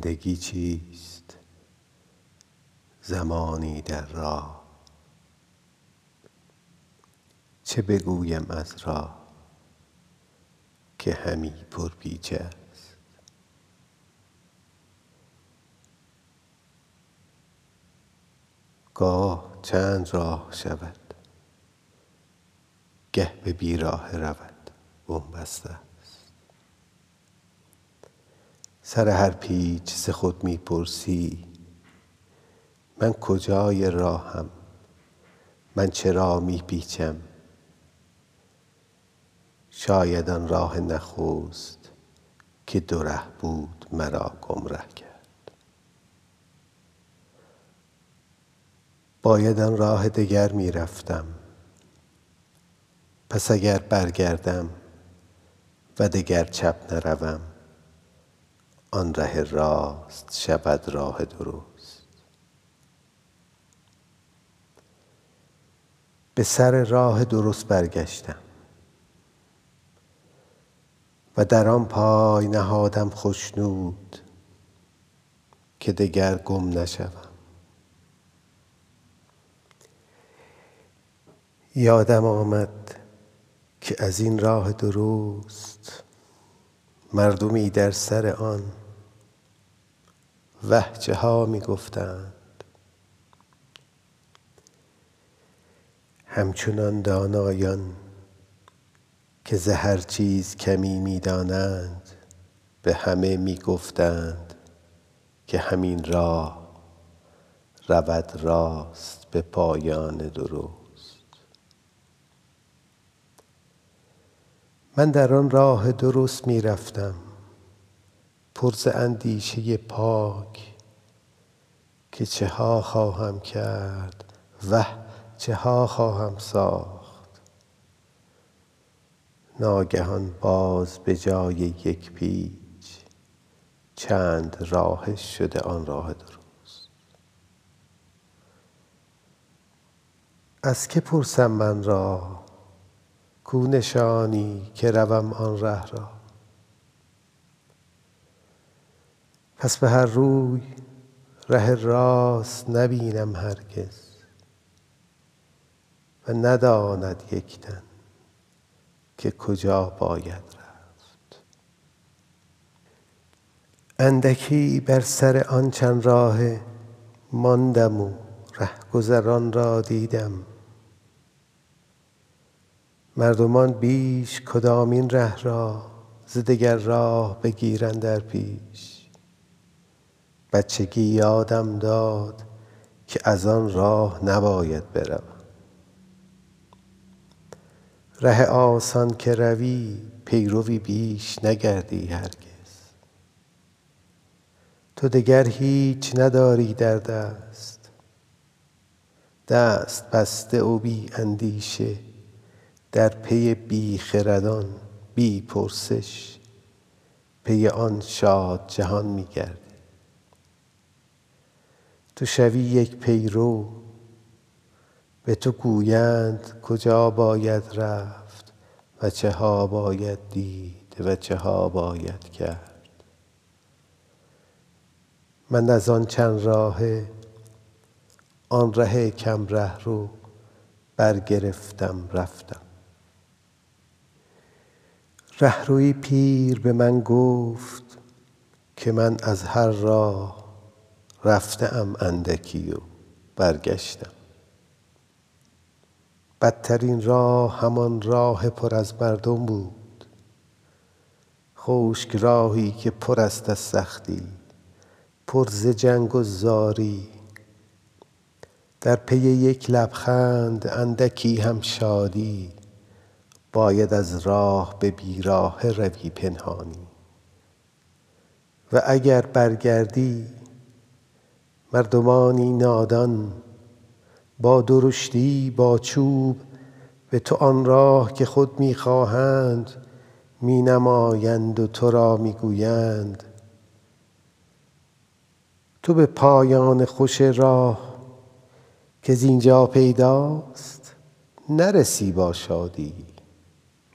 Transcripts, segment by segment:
زندگی چیست؟ زمانی در راه. چه بگویم از راه که همی پر پیچ است؟ گاه چند راه شود؟ گه به بیراهه رود. بنبسته است سر هر پیچ ز خود می پرسی من کجای راهم؟ من چرا می پیچم شاید آن راه نخست که دو ره بود مرا گمره کرد. باید آن راه دگر می رفتم پس اگر برگردم و دگر چپ نروم آن ره راست شود راه درست. به سر راه درست برگشتم و در آن پای نهادم خشنود که دگر گم نشوم. یادم آمد که از این راه درست مردمی در سر آن وه چه ها می گفتند. همچنان دانایان که ز هر چیز کمی می دانند به همه می گفتند که همین راه رود راست به پایان درست من در آن راه درست می رفتم پر اندیشه پاک که چه ها خواهم کرد وه چه ها خواهم ساخت. ناگهان باز به جای یک پیچ چند راهش شده آن راه درست. از که پرسم من راه کو نشانی که روم آن ره را؟ پس به هر روی ره راست نبینم هرگز و نداند یک تن که کجا باید رفت. اندکی بر سر آن چند راهه ماندم و رهگذران را دیدم. مردمان بیش کدامین ره را ز دگر راه بگیرندش پیش؟ بچگی یادم داد که از آن راه نباید بروم. ره آسان که روی پیروی بیش نگردی هرگز. تو دگر هیچ نداری در دست. دست بسته و بی اندیشه در پی بی خردان بی پرسش پی آن شاد جهان می گردی تو شوی یک پیرو به تو گویند کجا باید رفت و چه ها باید دید و چه ها باید کرد. من از آن چند راهه آن ره کم رهرو برگرفتم رفتم. رهروی پیر به من گفت که من از هر راه رفته ام اندکی و برگشتم. بدترین راه همان راه پر از مردم بود. خشک راهی که پر است از سختی پر ز جنگ و زاری. در پی یک لبخند اندکی هم شادی. باید از راه به بیراهه روی پنهانی. و اگر برگردی مردمانی نادان با درشتی با چوب به تو آن راه که خود می خواهند می نمایند و تو را می گویند تو به پایان خوش راه که زینجا پیداست نرسی با شادی.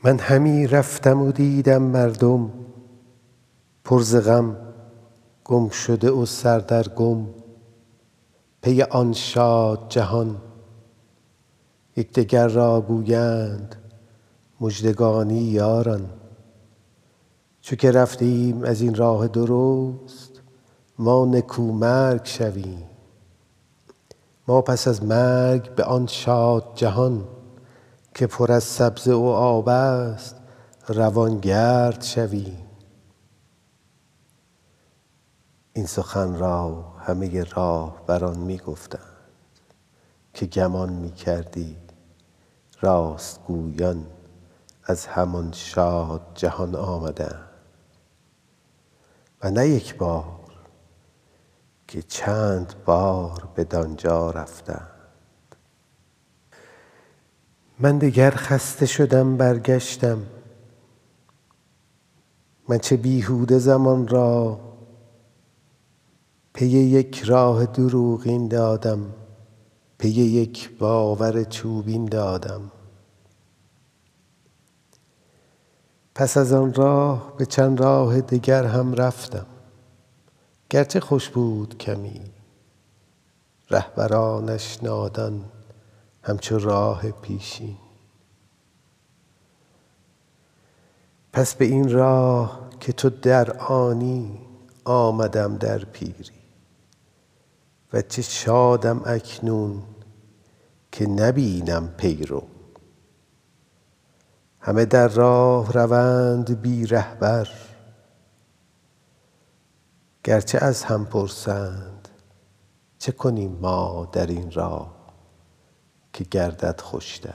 من همی رفتم و دیدم مردم پر ز غم گمشده و سر در گم پی آن شاد جهان یکدگر را گویند مژدگانی یاران. چو که رفتیم از این راه درست ما نکومرگ شویم. ما پس از مرگ به آن شاد جهان که پر از سبزه و آب است روان گرد شویم. این سخن را همه راهبران می گفتند که گمان می کردی راست گویان از همان شاد جهان آمدند. و نه یک بار که چند بار بدانجا رفتند. من دگر خسته شدم برگشتم. من چه بیهوده زمان را پی یک راه دروغین دادم پی یک باور چوبین دادم. پس از آن راه به چند راه دگر هم رفتم. گرچه خوش بود کمی رهبرانش نادان. همچو راه پیشین. پس به این راه که تو در آنی آمدم در پیری و چه شادم اکنون که نبینم پیرو همه در راه روند بی رهبر گرچه از هم پرسند چه کنیم ما در این راه؟ که گردد خوشتر.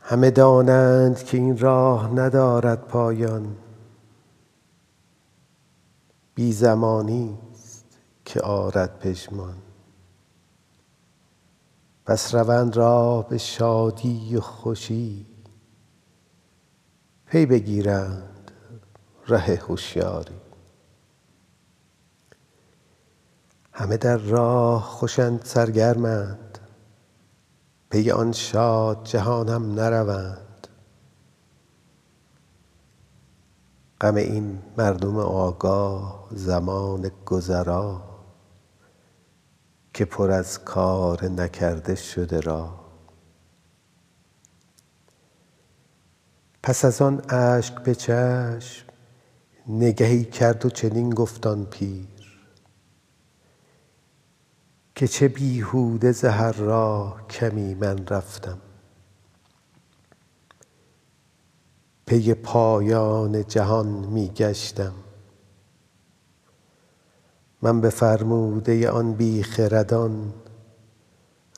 همه دانند که این راه ندارد پایان. بی زمانی ست که آرد پژمان. پس روند راه به شادی و خوشی پی بگیرند ره هشیاری همه در راه خوش اند سرگرمند. پی آن شاد جهانم نروند. غم این مردم آگاه زمان گذرا که پر از کار نکرده شده راه پس از آن اشک به چشم نگهی کرد و چنین گفت آن پیر که چه بیهوده ز هر راه کمی من رفتم. پی پایان جهان می گشتم. من به فرموده آن بی خردان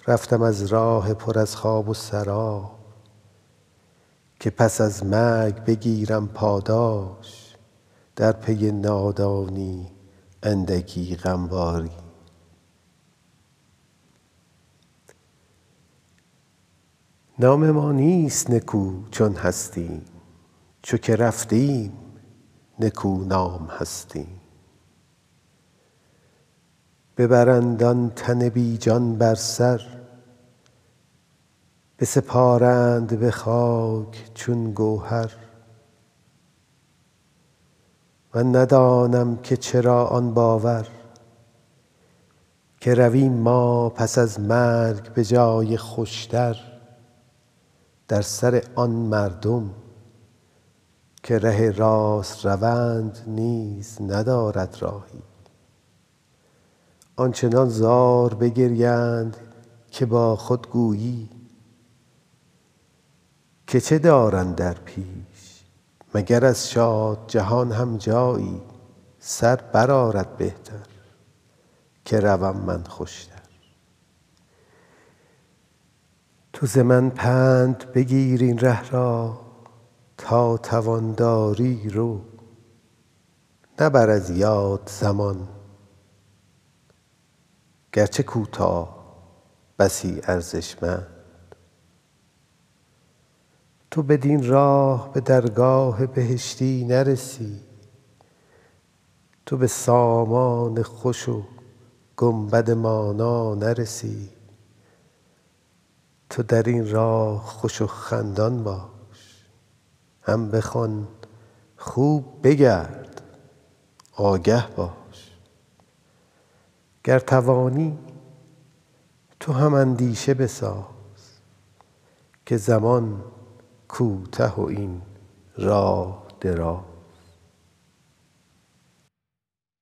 رفتم از راه پر از خواب و سراب که پس از مرگ بگیرم پاداش در پی نادانی اندکی غمباری. نام ما نیست نکو چون هستیم چو که رفتیم نکونام هستیم. ببرند آن تن بی جان بر سر بسپارند به خاک چون گوهر. من ندانم که چرا آن باور که رویم ما پس از مرگ به جای خوشتر. در سر آن مردم که ره راست روند نیز ندارد راهی. آنچنان زار بگریند که با خود گویی که چه دارند در پیش؟ مگر از شاد جهان هم جایی سر برآرد بهتر که روم من خوشتر؟ تو ز پند بگیر این ره را تا توان داری رو مبر از یاد زمان. گرچه کوتاه بسی ارزشمند. تو بدین راه به درگاه بهشتی نرسی تو به سامان خوش و گنبد مانا نرسی. تو در این راه خوش و خندان باش. هم بخوان خوب بگرد آگه باش. گر توانی تو هم اندیشه بساز که زمان کوته و این راه دراز.